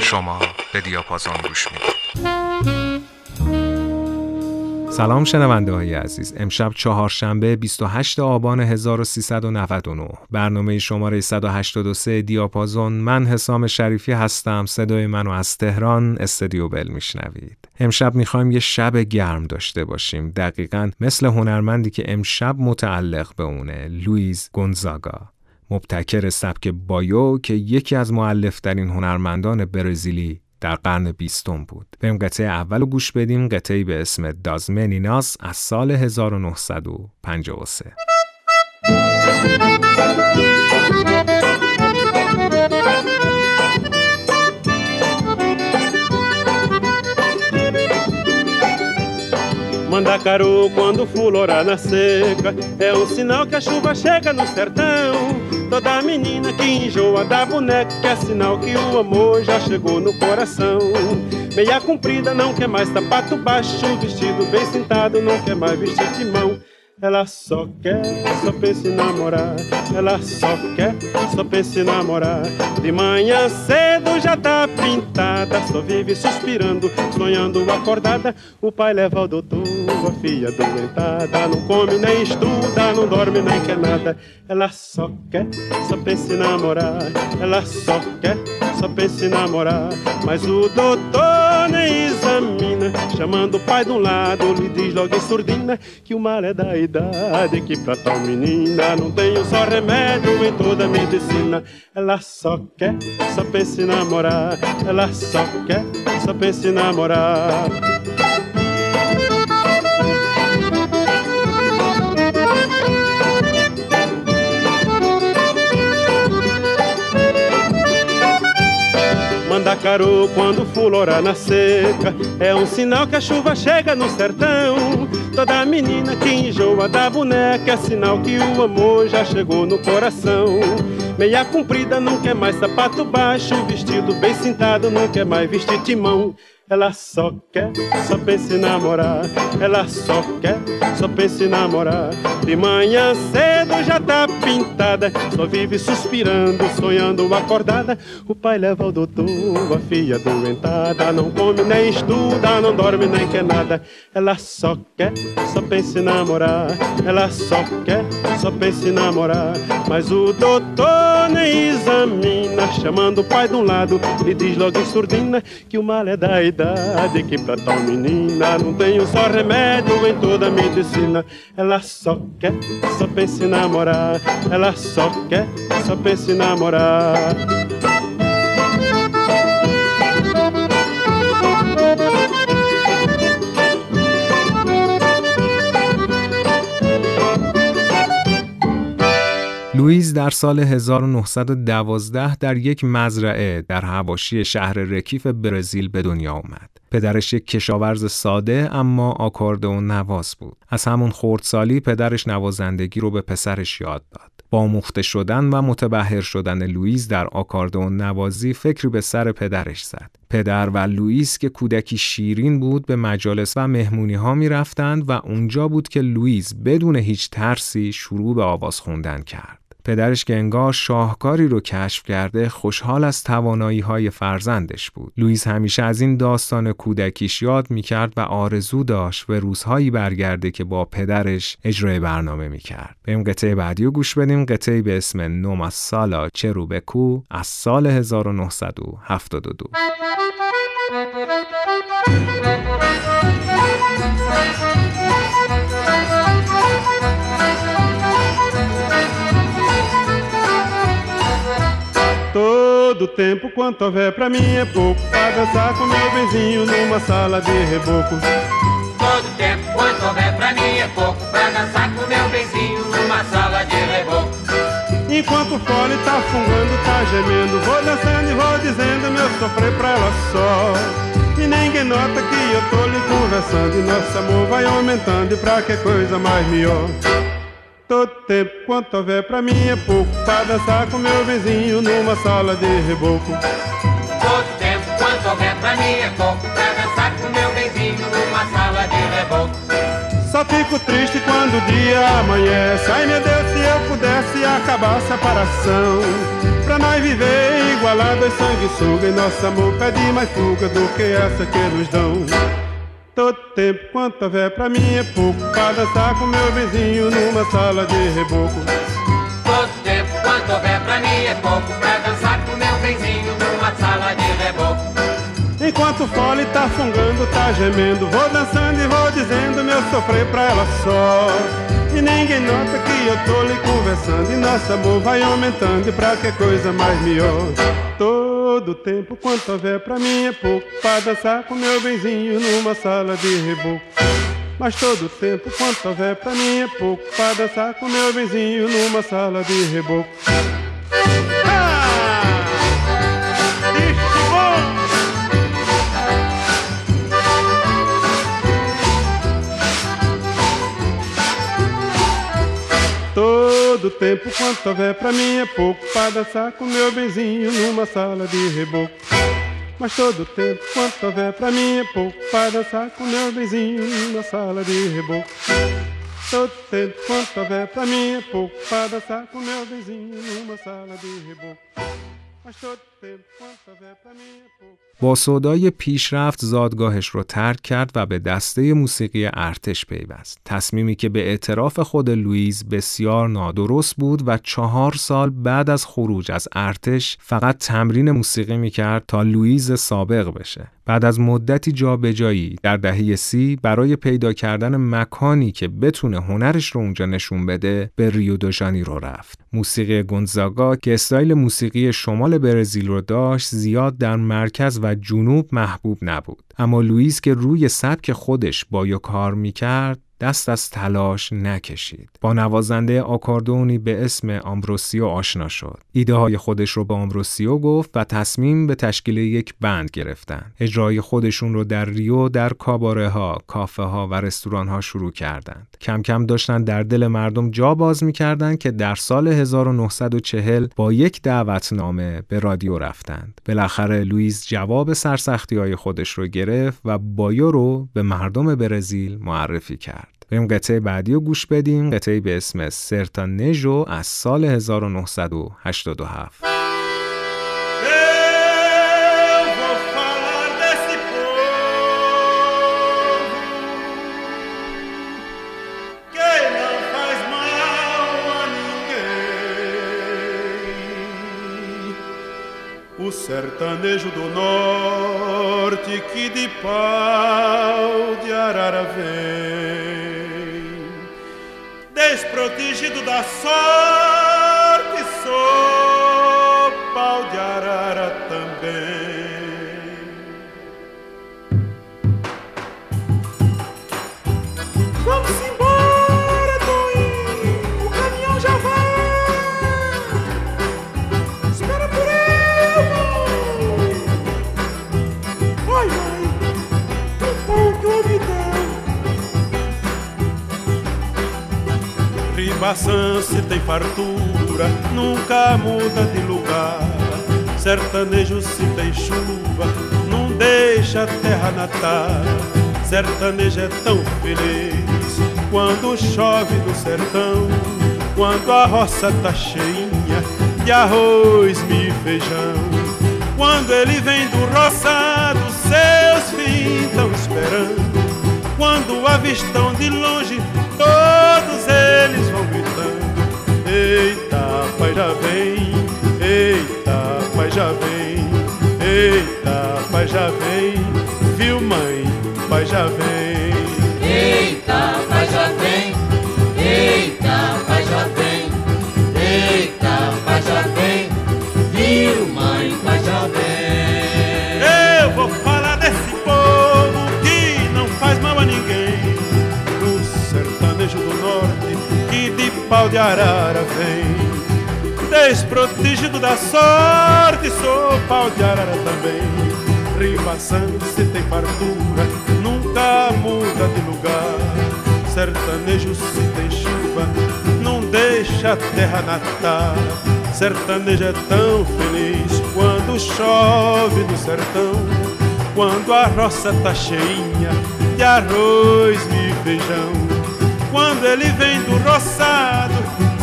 شما به دیاپازون گوش می‌دید. سلام شنونده های عزیز. امشب چهارشنبه 28 آبان 1399 برنامه شماره 183 دیاپازون. من حسام شریفی هستم. صدای منو از تهران استدیو بل میشنوید. امشب می‌خوایم یه شب گرم داشته باشیم دقیقا مثل هنرمندی که امشب متعلق به اونه لویز گونزاگا مبتکر سبک بایو که یکی از معلفترین هنرمندان برزیلی در قرن بیستم بود. بریم قطعه اول گوش بدیم قطعی به اسم دازمنیناس از سال 1953. Mandacaru quando fulora na seca. É um sinal que a chuva chega no sertão. Toda menina que enjoa da boneca É sinal que o amor já chegou no coração. Meia comprida não quer mais sapato baixo Vestido bem sentado não quer mais vestir de mão ela só quer, só pensa em namorar. Ela só quer, só pensa em namorar. De manhã cedo já tá pintada, só vive suspirando, sonhando acordada. O pai leva ao doutor, a filha doentada. Não come nem estuda, não dorme nem quer nada. Ela só quer, só pensa em namorar. Ela só quer, só pensa em namorar. Mas o doutor nem chamando o pai de um lado, lhe diz logo em surdina que o mal é da idade. Que pra tal menina não tenho só remédio em toda a medicina. Ela só quer, só pensa em namorar. Ela só quer, só pensa em namorar. Mandacaru quando fulora na seca. É um sinal que a chuva chega no sertão. Toda menina que enjoa da boneca É sinal que o amor já chegou no coração. Meia comprida não quer mais sapato baixo Vestido bem sentado não quer mais vestir timão ela só quer, só pensa em namorar. Ela só quer, só pensa em namorar. De manhã cedo já tá pintada, só vive suspirando, sonhando acordada. O pai leva ao doutor, a filha doentada. Não come nem estuda, não dorme nem quer nada. Ela só quer, só pensa em namorar. Ela só quer, só pensa em namorar. Mas o doutor nem examina, chamando o pai de um lado, lhe diz logo em surdina que o mal é da idade que pra tal menina não tenho só remédio em toda a medicina. Ela só quer, só pensa em namorar. Ela só quer, só pensa em namorar. لوئیس در سال 1912 در یک مزرعه در حواشی شهر رکیف برزیل به دنیا آمد. پدرش یک کشاورز ساده اما آکاردئون نواز بود. از همون خردسالی پدرش نوازندگی رو به پسرش یاد داد. با مخته شدن و متبهر شدن لوئیس در آکاردئون نوازی فکری به سر پدرش زد. پدر و لوئیس که کودکی شیرین بود به مجالس و مهمونی ها می رفتند و اونجا بود که لوئیس بدون هیچ ترسی شروع به آواز خوندن کرد. پدرش که انگار شاهکاری رو کشف کرده خوشحال از توانایی های فرزندش بود. لوئیس همیشه از این داستان کودکیش یاد می‌کرد و آرزو داشت به روزهایی برگرده که با پدرش اجرای برنامه می‌کرد. بریم قطعه بعدی رو گوش بدیم قطعه به اسم نوما سالا چروبکو از سال 1972. Todo tempo quanto houver pra mim é pouco. Pra dançar com meu vizinho numa sala de reboco. Todo tempo quanto houver pra mim é pouco. Pra dançar com meu vizinho numa sala de reboco. Enquanto o fole tá fungando, tá gemendo Vou dançando e vou dizendo meu sofrer pra ela só. E ninguém nota que eu tô lhe conversando E nosso amor vai aumentando e pra que coisa mais melhor Todo tempo quanto houver pra mim é pouco Pra dançar com meu vizinho numa sala de reboco Todo tempo quanto houver pra mim é pouco Pra dançar com meu vizinho numa sala de reboco só fico triste quando o dia amanhece. Ai meu Deus, se eu pudesse acabar a separação. Pra nós viver igualados, sanguessuga. E nosso amor pede mais fuga do que essa que nos dão. Todo tempo quanto houver pra mim é pouco Pra dançar com meu vizinho numa sala de reboco. Todo tempo quanto houver pra mim é pouco Pra dançar com meu vizinho numa sala de reboco. Enquanto o fole tá fungando, tá gemendo Vou dançando e vou dizendo meu sofrer pra ela só. E ninguém nota que eu tô lhe conversando E nosso amor vai aumentando e pra que coisa mais melhor Todo tempo quanto houver pra mim é pouco. Pra dançar com meu benzinho numa sala de reboco. Mas todo tempo quanto houver pra mim é pouco. Pra dançar com meu benzinho numa sala de reboco. Ah! Todo tempo. Quanto houver pra mim é pouco Pra dançar com meu benzinho numa sala de reboco. Mas todo tempo quanto houver pra mim é pouco Pra dançar com meu benzinho numa sala de reboco. Todo tempo quanto houver pra mim é pouco Pra dançar com meu benzinho numa sala de reboco. Mas todo با صدای پیشرفت زادگاهش رو ترک کرد و به دسته موسیقی ارتش پیوست. تصمیمی که به اعتراف خود لوئیز بسیار نادرست بود و چهار سال بعد از خروج از ارتش فقط تمرین موسیقی می‌کرد تا لوئیز سابق بشه. بعد از مدتی جابجایی در دهه سی برای پیدا کردن مکانی که بتونه هنرش رو اونجا نشون بده به ریو دو ژانیرو رفت. موسیقی گونزاگا که استایل موسیقی شمال برزیل رو داشت زیاد در مرکز و جنوب محبوب نبود. اما لوئیس که روی سبک خودش با کار می‌کرد دست از تلاش نکشید. با نوازنده آکاردونی به اسم آمبروسیو آشنا شد. ایده های خودش رو به آمبروسیو گفت و تصمیم به تشکیل یک بند گرفتن. اجرای خودشون رو در ریو در کاباره ها، کافه ها و رستوران ها شروع کردند. کم کم داشتن در دل مردم جا باز می‌کردند که در سال 1940 با یک دعوتنامه به رادیو رفتند. بالاخره لوئیس جواب سرسختی های خودش رو گرفت و بایو رو به مردم برزیل معرفی کرد. بریم قطعه بعدی رو گوش بدیم. قطعه به اسم سرتا نژو از سال 1987 O sertanejo do norte que de pau de arara vem. Desprotegido da sorte, Ribaçã se tem fartura, nunca muda de lugar. Sertanejo se tem chuva, não deixa a terra natar. Sertanejo é tão feliz quando chove no sertão, quando a roça tá cheinha de arroz e feijão. Quando ele vem do roçado, seus filhos estão esperando. Quando avistam de longe todos eles já vem, eita, pai já vem, eita, pai já vem, viu mãe, pai já vem. Eita, pai já vem, eita, pai já vem, eita, pai já vem, viu mãe, pai já vem. Eu vou falar desse povo que não faz mal a ninguém. Do sertanejo do norte que de pau de arara vem. Desprotegido da sorte, sou pau de arara também. Ribação se tem fartura, nunca muda de lugar. Sertanejo se tem chuva, não deixa a terra natar. Sertanejo é tão feliz quando chove no sertão, quando a roça tá cheinha de arroz e feijão. Quando ele vem do roçado,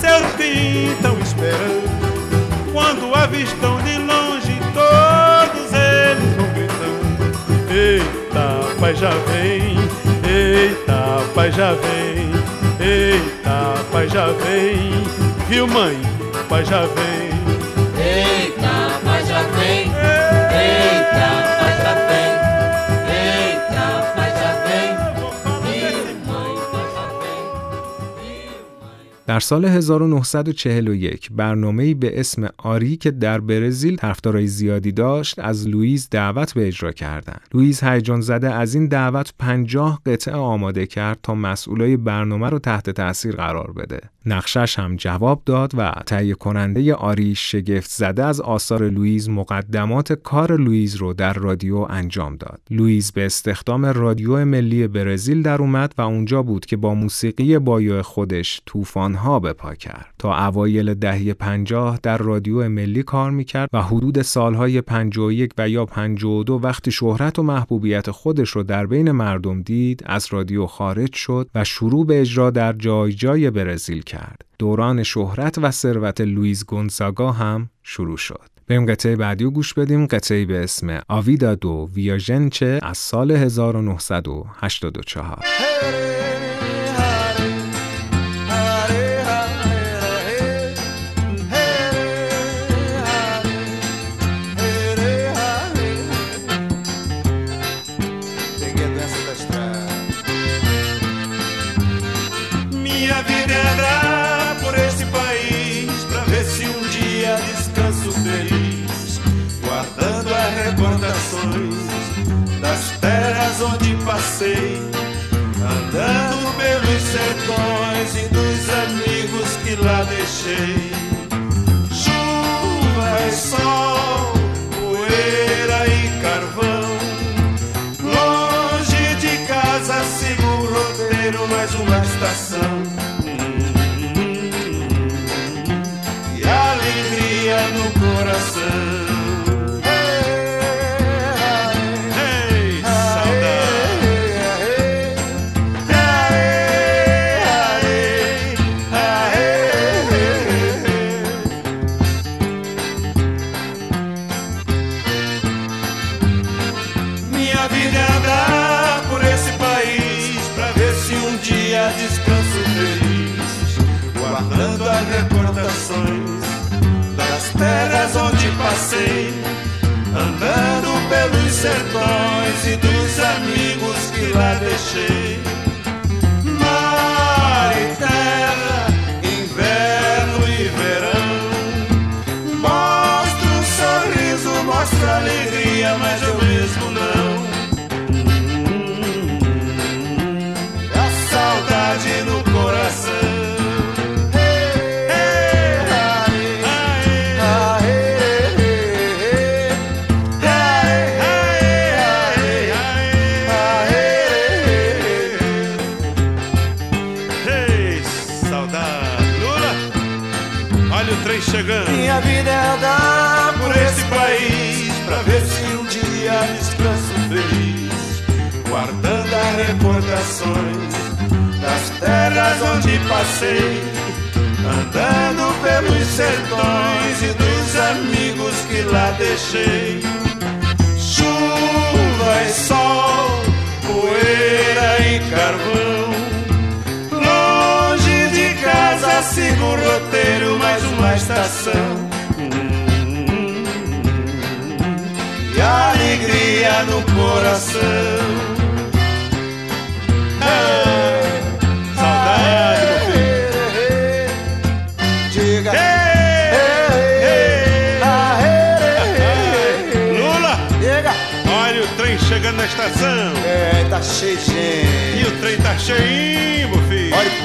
seus pintam esperando. Quando avistam de longe, todos eles vão gritando. Eita, pai já vem, eita, pai já vem, eita, pai já vem. Viu, mãe? Pai já vem. در سال 1941 برنامه‌ای به اسم آری که در برزیل طرفدارای زیادی داشت از لوئیس دعوت به اجرا کردند. لوئیس هیجان زده از این دعوت 50 قطعه آماده کرد تا مسئولای برنامه رو تحت تاثیر قرار بده. نقشش هم جواب داد و تهیه کننده آری شگفت زده از آثار لوئیس مقدمات کار لوئیس رو در رادیو انجام داد. لوئیس به استخدام رادیو ملی برزیل در اومد و اونجا بود که با موسیقی بایو خودش طوفان‌ها به پا کرد. تا اوایل دهه 50 در رادیو ملی کار می‌کرد و حدود سالهای 51 و یا 52 وقتی شهرت و محبوبیت خودش رو در بین مردم دید از رادیو خارج شد و شروع به اجرا در جای جای برزیل کرد. دوران شهرت و ثروت لوئیس گونزاگا هم شروع شد. بریم قطعه بعدی رو گوش بدیم قطعه به اسم آویدا دو ویاژنچه از سال 1984 deixei. É andar por esse país pra ver se um dia descanso feliz, guardando as recordações das terras onde passei, andando pelos sertões e dos amigos que lá deixei. Mar e terra, inverno e verão. Mostra um sorriso, mostra alegria, mas eu passei, andando pelos sertões e dos amigos que lá deixei. Chuva e sol, poeira e carvão. Longe de casa sigo o roteiro, mais uma estação. E alegria no coração.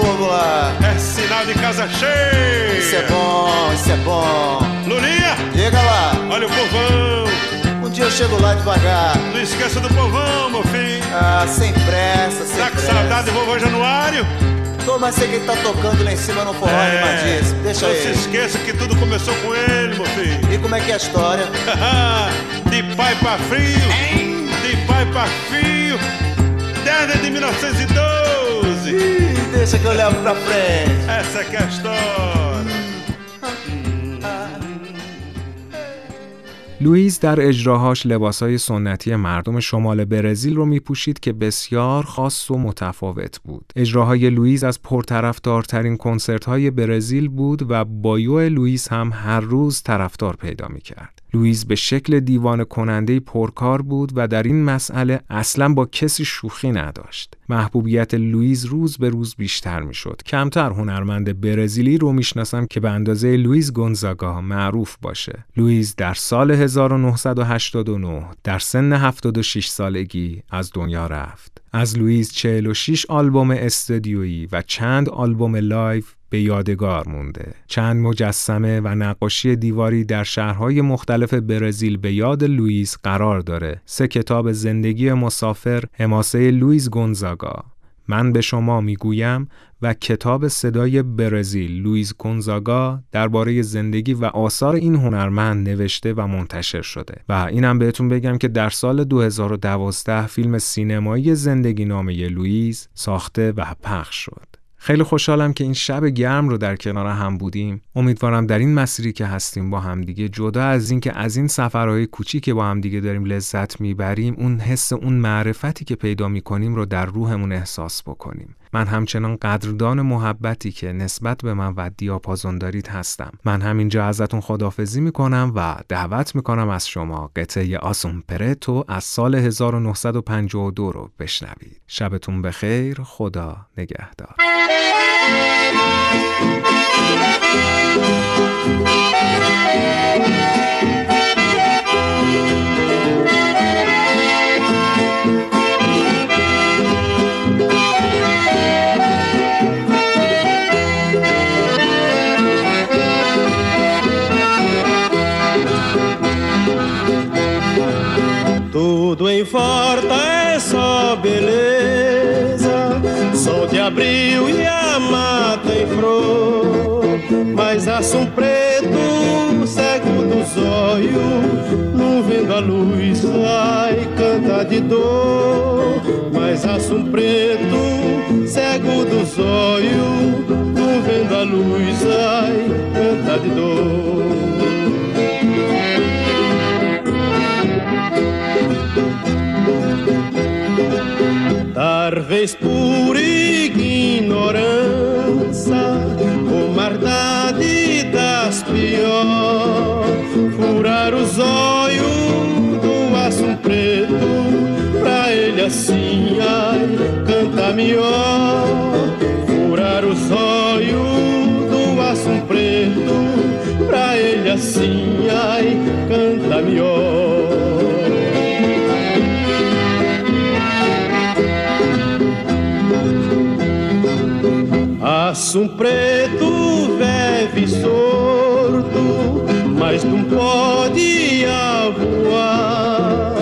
Lá. É sinal de casa cheia. Isso é bom, isso é bom. Lulinha, Diga lá. olha o povão. Um dia eu chego lá devagar. Não esqueça do povão, meu filho. Ah, sem pressa, sem Tá com pressa. saudade do vovô Januário? Tô, mas sei que ele tá tocando lá em cima no forró animadíssimo. Deixa não se esqueça que tudo começou com ele, meu filho. E como é que é a história? de pai pra filho, de pai pra filho, desde de 1912. Deixa que eu levo pra frente. Essa é que é a história. لوئیس در اجراهاش لباسهای سنتی مردم شمال برزیل رو میپوشید که بسیار خاص و متفاوت بود. اجراهای لوئیس از پرطرفدارترین کنسرت های برزیل بود و بایو لوئیس هم هر روز طرفدار پیدا می‌کرد. لوئیس به شکل دیوان کننده پرکار بود و در این مسئله اصلا با کسی شوخی نداشت. محبوبیت لوئیس روز به روز بیشتر می‌شد. کمتر هنرمند برزیلی رو می‌شناسم که به اندازه لوئیس گونزاگا معروف باشه. لوئیس در سال 1989 در سن 76 سالگی از دنیا رفت. از لوئیس 46 آلبوم استودیویی و چند آلبوم لایو به یادگار مونده. چند مجسمه و نقاشی دیواری در شهرهای مختلف برزیل به یاد لوئیس قرار داره. سه کتاب زندگی مسافر، حماسه لوئیس گونزاگا، من به شما می‌گویم و کتاب صدای برزیل لوئیس گونزاگا درباره زندگی و آثار این هنرمند نوشته و منتشر شده و اینم بهتون بگم که در سال 2012 فیلم سینمایی زندگی نامه لوئیس ساخته و پخش شد. خیلی خوشحالم که این شب گرم رو در کنار هم بودیم. امیدوارم در این مسیری که هستیم با همدیگه جدا از این که از این سفرهای کوچیک که با همدیگه داریم لذت می‌بریم اون حس اون معرفتی که پیدا می‌کنیم رو در روحمون احساس بکنیم. من همچنان قدردان محبتی که نسبت به من و دیاپازون دارید هستم. من همینجا ازتون خدافزی می‌کنم و دعوت می‌کنم از شما قطعه آسون پرتو از سال 1952 رو بشنوید. شبتون بخیر. خدا نگهدار. Tudo abril e a mata em flor. Mas aço preto, cego dos olhos, não vendo a luz, ai, canta de dor. Mas aço preto, cego dos olhos, não vendo a luz, ai, canta de dor. Talvez por ignorância, ou maldade das pior, furar os olhos do aço preto, pra ele assim, ai, canta melhor. Furar os olhos do aço preto, pra ele assim, ai, canta melhor. Aço preto vive sorto, mas não pode voar.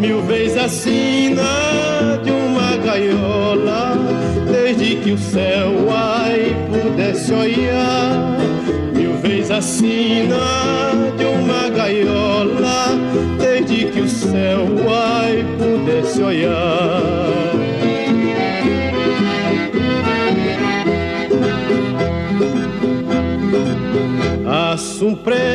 Mil vezes assina de uma gaiola, desde que o céu ai pudesse olhar. Mil vezes assina de uma gaiola, desde que o céu ai pudesse olhar. Aço preto,